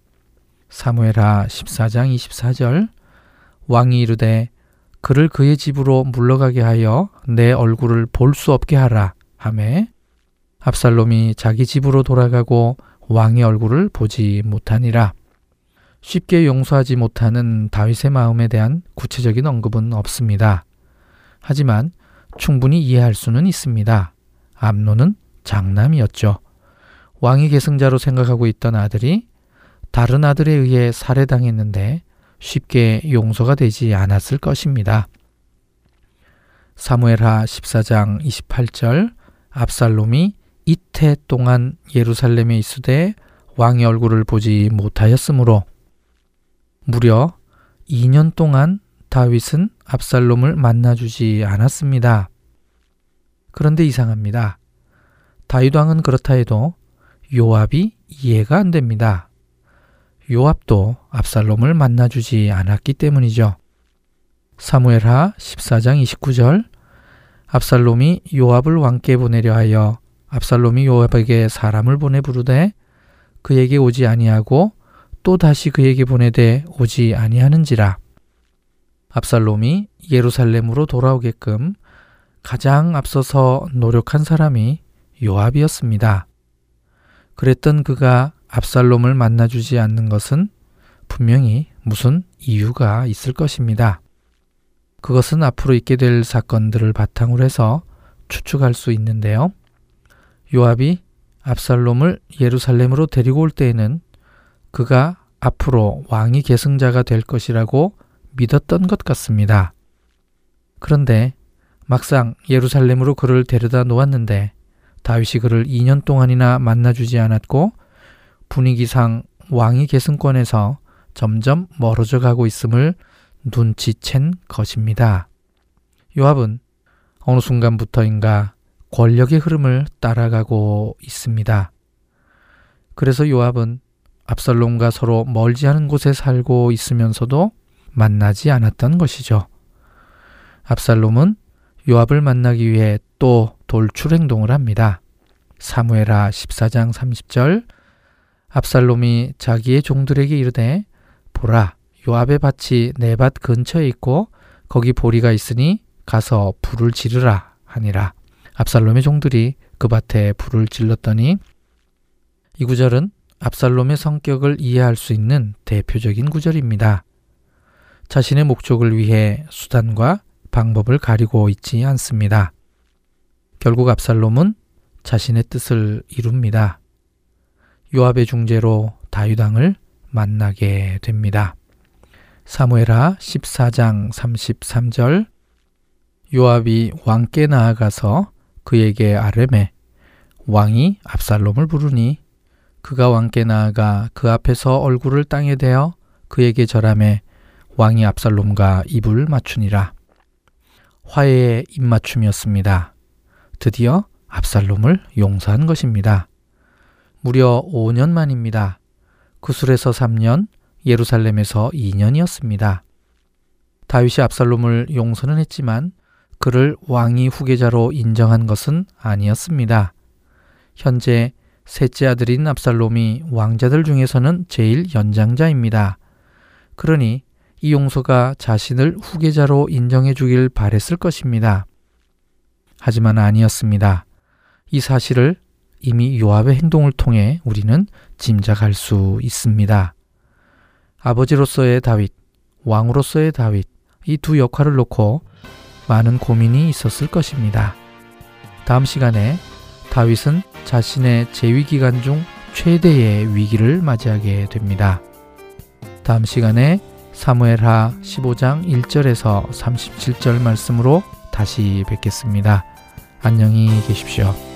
사무엘하 14장 24절 왕이 이르되 그를 그의 집으로 물러가게 하여 내 얼굴을 볼 수 없게 하라 하매 압살롬이 자기 집으로 돌아가고 왕의 얼굴을 보지 못하니라. 쉽게 용서하지 못하는 다윗의 마음에 대한 구체적인 언급은 없습니다. 하지만 충분히 이해할 수는 있습니다. 암노는 장남이었죠. 왕이 계승자로 생각하고 있던 아들이 다른 아들에 의해 살해당했는데 쉽게 용서가 되지 않았을 것입니다. 사무엘하 14장 28절 압살롬이 이태 동안 예루살렘에 있으되 왕의 얼굴을 보지 못하였으므로 무려 2년 동안 다윗은 압살롬을 만나주지 않았습니다. 그런데 이상합니다. 다윗 왕은 그렇다 해도 요압이 이해가 안 됩니다. 요압도 압살롬을 만나주지 않았기 때문이죠. 사무엘하 14장 29절 압살롬이 요압을 왕께 보내려 하여 압살롬이 요압에게 사람을 보내 부르되 그에게 오지 아니하고 또 다시 그에게 보내되 오지 아니하는지라 압살롬이 예루살렘으로 돌아오게끔 가장 앞서서 노력한 사람이 요압이었습니다. 그랬던 그가 압살롬을 만나주지 않는 것은 분명히 무슨 이유가 있을 것입니다. 그것은 앞으로 있게 될 사건들을 바탕으로 해서 추측할 수 있는데요. 요압이 압살롬을 예루살렘으로 데리고 올 때에는 그가 앞으로 왕이 계승자가 될 것이라고 믿었던 것 같습니다. 그런데 막상 예루살렘으로 그를 데려다 놓았는데 다윗이 그를 2년 동안이나 만나주지 않았고 분위기상 왕이 계승권에서 점점 멀어져 가고 있음을 눈치챈 것입니다. 요압은 어느 순간부터인가 권력의 흐름을 따라가고 있습니다. 그래서 요압은 압살롬과 서로 멀지 않은 곳에 살고 있으면서도 만나지 않았던 것이죠. 압살롬은 요압을 만나기 위해 또 돌출 행동을 합니다. 사무에라 14장 30절 압살롬이 자기의 종들에게 이르되 보라 요압의 밭이 내 밭 근처에 있고 거기 보리가 있으니 가서 불을 지르라 하니라. 압살롬의 종들이 그 밭에 불을 질렀더니 이 구절은 압살롬의 성격을 이해할 수 있는 대표적인 구절입니다. 자신의 목적을 위해 수단과 방법을 가리고 있지 않습니다. 결국 압살롬은 자신의 뜻을 이룹니다. 요압의 중재로 다윗왕을 만나게 됩니다. 사무엘하 14장 33절 요압이 왕께 나아가서 그에게 아뢰매 왕이 압살롬을 부르니 그가 왕께 나아가 그 앞에서 얼굴을 땅에 대어 그에게 절함에 왕이 압살롬과 입을 맞추니라. 화해의 입맞춤이었습니다. 드디어 압살롬을 용서한 것입니다. 무려 5년 만입니다. 구술에서 3년, 예루살렘에서 2년이었습니다. 다윗이 압살롬을 용서는 했지만 그를 왕위 후계자로 인정한 것은 아니었습니다. 현재 셋째 아들인 압살롬이 왕자들 중에서는 제일 연장자입니다. 그러니 이 용서가 자신을 후계자로 인정해 주길 바랬을 것입니다. 하지만 아니었습니다. 이 사실을 이미 요압의 행동을 통해 우리는 짐작할 수 있습니다. 아버지로서의 다윗, 왕으로서의 다윗, 이 두 역할을 놓고 많은 고민이 있었을 것입니다. 다음 시간에 다윗은 자신의 재위 기간 중 최대의 위기를 맞이하게 됩니다. 다음 시간에 사무엘하 15장 1절에서 37절 말씀으로 다시 뵙겠습니다. 안녕히 계십시오.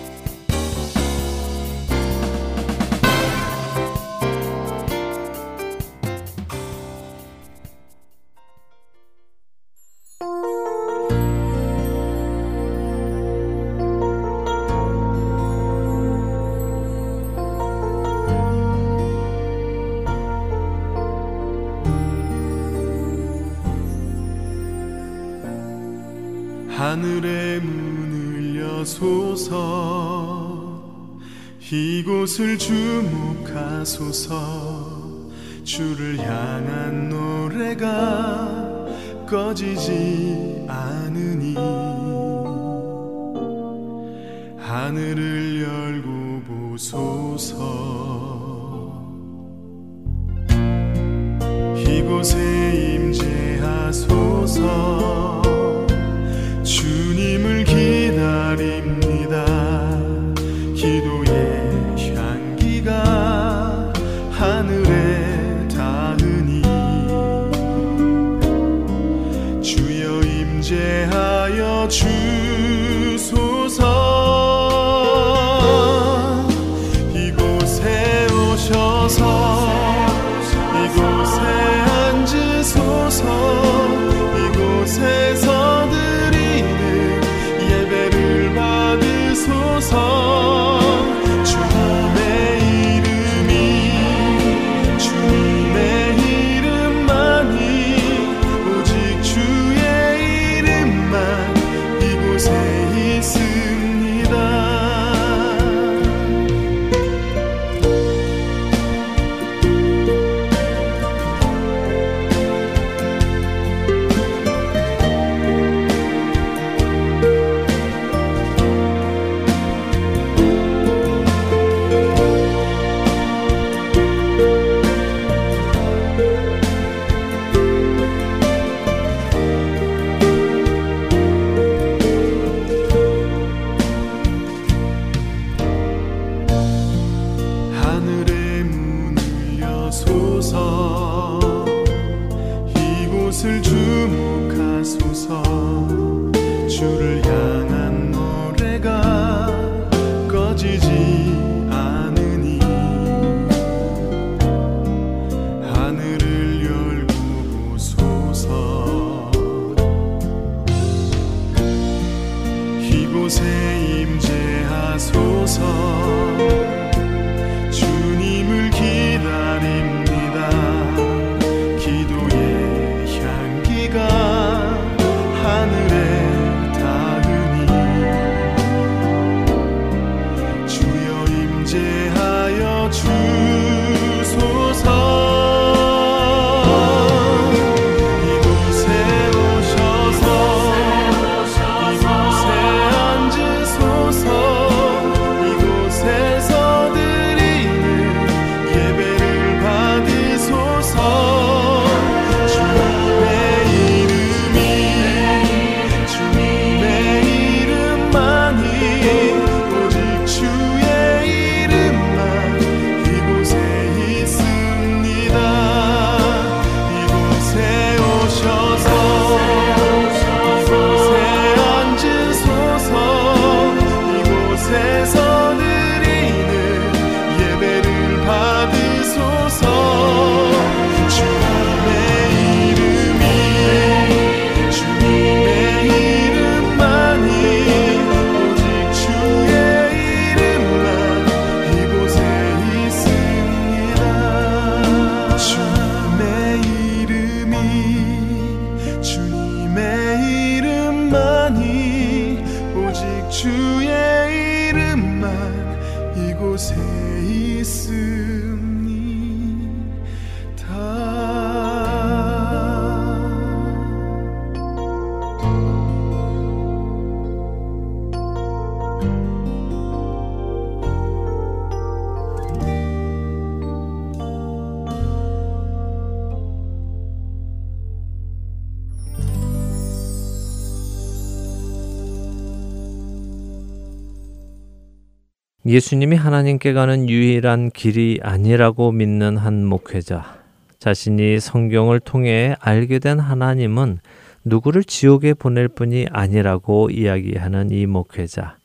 예수님이 하나님께 가는 유일한 길이 아니라고 믿는 한 목회자. 자신이 성경을 통해 알게 된 하나님은 누구를 지옥에 보낼 뿐이 아니라고 이야기하는 이 목회자.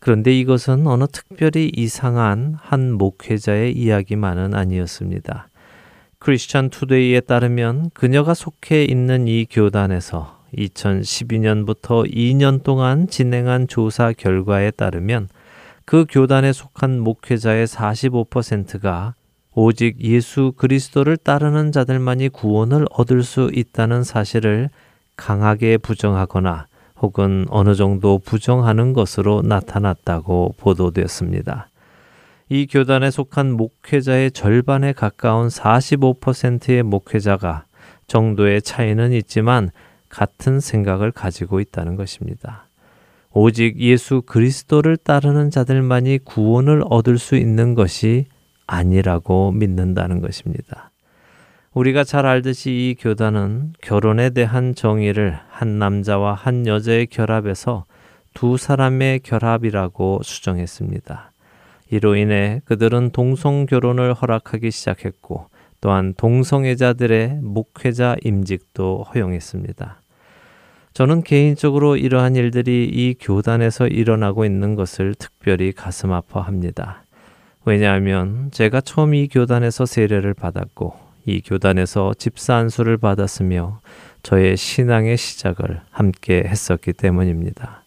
그런데 이것은 어느 특별히 이상한 한 목회자의 이야기만은 아니었습니다. 크리스천 투데이에 따르면 그녀가 속해 있는 이 교단에서 2012년부터 2년 동안 진행한 조사 결과에 따르면 그 교단에 속한 목회자의 45%가 오직 예수 그리스도를 따르는 자들만이 구원을 얻을 수 있다는 사실을 강하게 부정하거나 혹은 어느 정도 부정하는 것으로 나타났다고 보도되었습니다. 이 교단에 속한 목회자의 절반에 가까운 45%의 목회자가 정도의 차이는 있지만 같은 생각을 가지고 있다는 것입니다. 오직 예수 그리스도를 따르는 자들만이 구원을 얻을 수 있는 것이 아니라고 믿는다는 것입니다. 우리가 잘 알듯이 이 교단은 결혼에 대한 정의를 한 남자와 한 여자의 결합에서 두 사람의 결합이라고 수정했습니다. 이로 인해 그들은 동성 결혼을 허락하기 시작했고 또한 동성애자들의 목회자 임직도 허용했습니다. 저는 개인적으로 이러한 일들이 이 교단에서 일어나고 있는 것을 특별히 가슴 아파합니다. 왜냐하면 제가 처음 이 교단에서 세례를 받았고 이 교단에서 집사 안수를 받았으며 저의 신앙의 시작을 함께 했었기 때문입니다.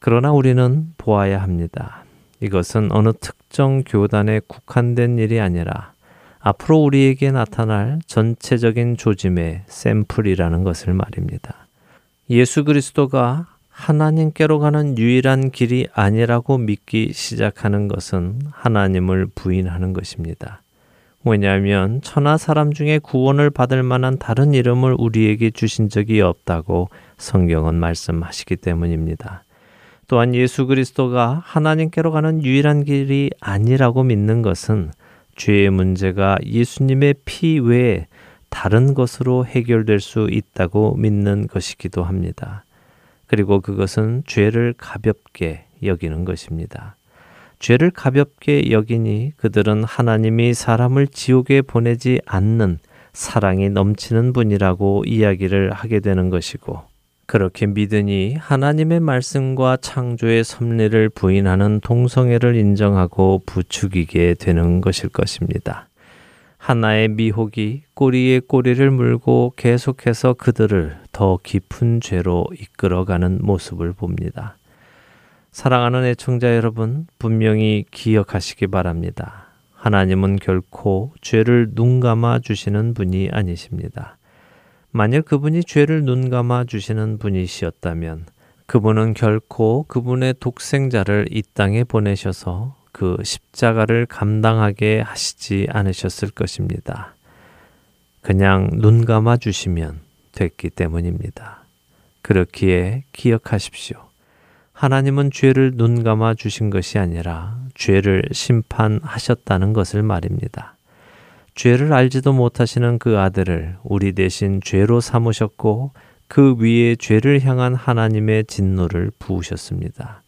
그러나 우리는 보아야 합니다. 이것은 어느 특정 교단에 국한된 일이 아니라 앞으로 우리에게 나타날 전체적인 조짐의 샘플이라는 것을 말입니다. 예수 그리스도가 하나님께로 가는 유일한 길이 아니라고 믿기 시작하는 것은 하나님을 부인하는 것입니다. 왜냐하면 천하 사람 중에 구원을 받을 만한 다른 이름을 우리에게 주신 적이 없다고 성경은 말씀하시기 때문입니다. 또한 예수 그리스도가 하나님께로 가는 유일한 길이 아니라고 믿는 것은 죄의 문제가 예수님의 피 외에 다른 것으로 해결될 수 있다고 믿는 것이기도 합니다. 그리고 그것은 죄를 가볍게 여기는 것입니다. 죄를 가볍게 여기니 그들은 하나님이 사람을 지옥에 보내지 않는 사랑이 넘치는 분이라고 이야기를 하게 되는 것이고 그렇게 믿으니 하나님의 말씀과 창조의 섭리를 부인하는 동성애를 인정하고 부추기게 되는 것일 것입니다. 하나의 미혹이 꼬리에 꼬리를 물고 계속해서 그들을 더 깊은 죄로 이끌어가는 모습을 봅니다. 사랑하는 애청자 여러분, 분명히 기억하시기 바랍니다. 하나님은 결코 죄를 눈 감아 주시는 분이 아니십니다. 만일 그분이 죄를 눈 감아 주시는 분이시었다면 그분은 결코 그분의 독생자를 이 땅에 보내셔서 그 십자가를 감당하게 하시지 않으셨을 것입니다. 그냥 눈 감아 주시면 됐기 때문입니다. 그렇기에 기억하십시오. 하나님은 죄를 눈 감아 주신 것이 아니라 죄를 심판하셨다는 것을 말입니다. 죄를 알지도 못하시는 그 아들을 우리 대신 죄로 삼으셨고 그 위에 죄를 향한 하나님의 진노를 부으셨습니다.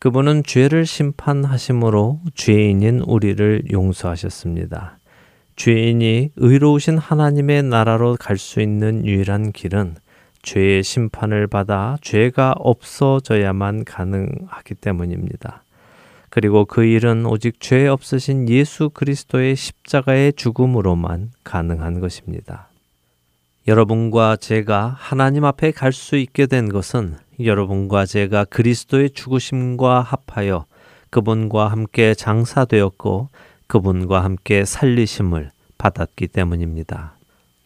그분은 죄를 심판하심으로 죄인인 우리를 용서하셨습니다. 죄인이 의로우신 하나님의 나라로 갈 수 있는 유일한 길은 죄의 심판을 받아 죄가 없어져야만 가능하기 때문입니다. 그리고 그 일은 오직 죄 없으신 예수 그리스도의 십자가의 죽음으로만 가능한 것입니다. 여러분과 제가 하나님 앞에 갈 수 있게 된 것은 여러분과 제가 그리스도의 죽으심과 합하여 그분과 함께 장사되었고 그분과 함께 살리심을 받았기 때문입니다.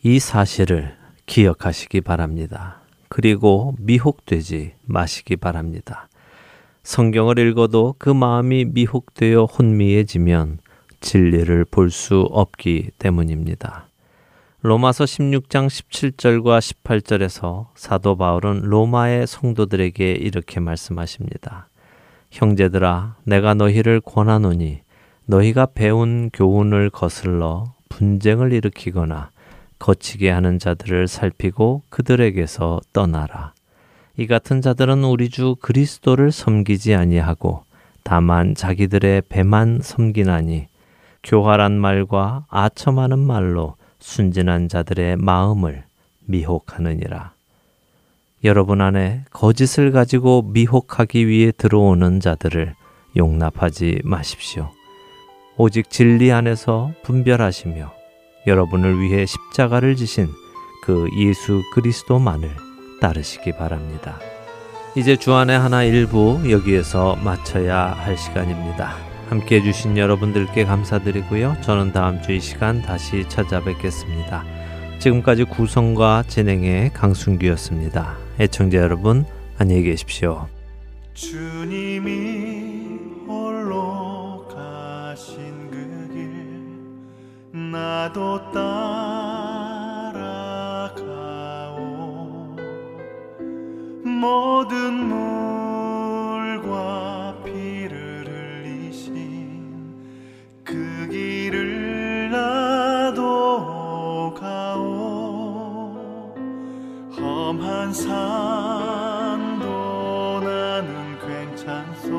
이 사실을 기억하시기 바랍니다. 그리고 미혹되지 마시기 바랍니다. 성경을 읽어도 그 마음이 미혹되어 혼미해지면 진리를 볼 수 없기 때문입니다. 로마서 16장 17절과 18절에서 사도 바울은 로마의 성도들에게 이렇게 말씀하십니다. 형제들아, 내가 너희를 권하노니 너희가 배운 교훈을 거슬러 분쟁을 일으키거나 거치게 하는 자들을 살피고 그들에게서 떠나라. 이 같은 자들은 우리 주 그리스도를 섬기지 아니하고 다만 자기들의 배만 섬기나니 교활한 말과 아첨하는 말로 순진한 자들의 마음을 미혹하느니라. 여러분 안에 거짓을 가지고 미혹하기 위해 들어오는 자들을 용납하지 마십시오. 오직 진리 안에서 분별하시며 여러분을 위해 십자가를 지신 그 예수 그리스도만을 따르시기 바랍니다. 이제 주안의 하나 일부 여기에서 마쳐야 할 시간입니다. 함께 해주신 여러분들께 감사드리고요. 저는 다음 주 이 시간 다시 찾아뵙겠습니다. 지금까지 구성과 진행의 강순규였습니다. 애청자 여러분, 안녕히 계십시오. 주님이 홀로 가신 그 길 나도 따라가오 모든 물 한산도 나는 괜찮소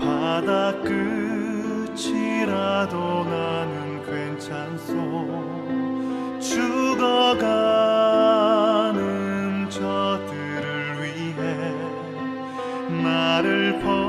바다 끝이라도 나는 괜찮소 죽어가는 저들을 위해 나를 퍼.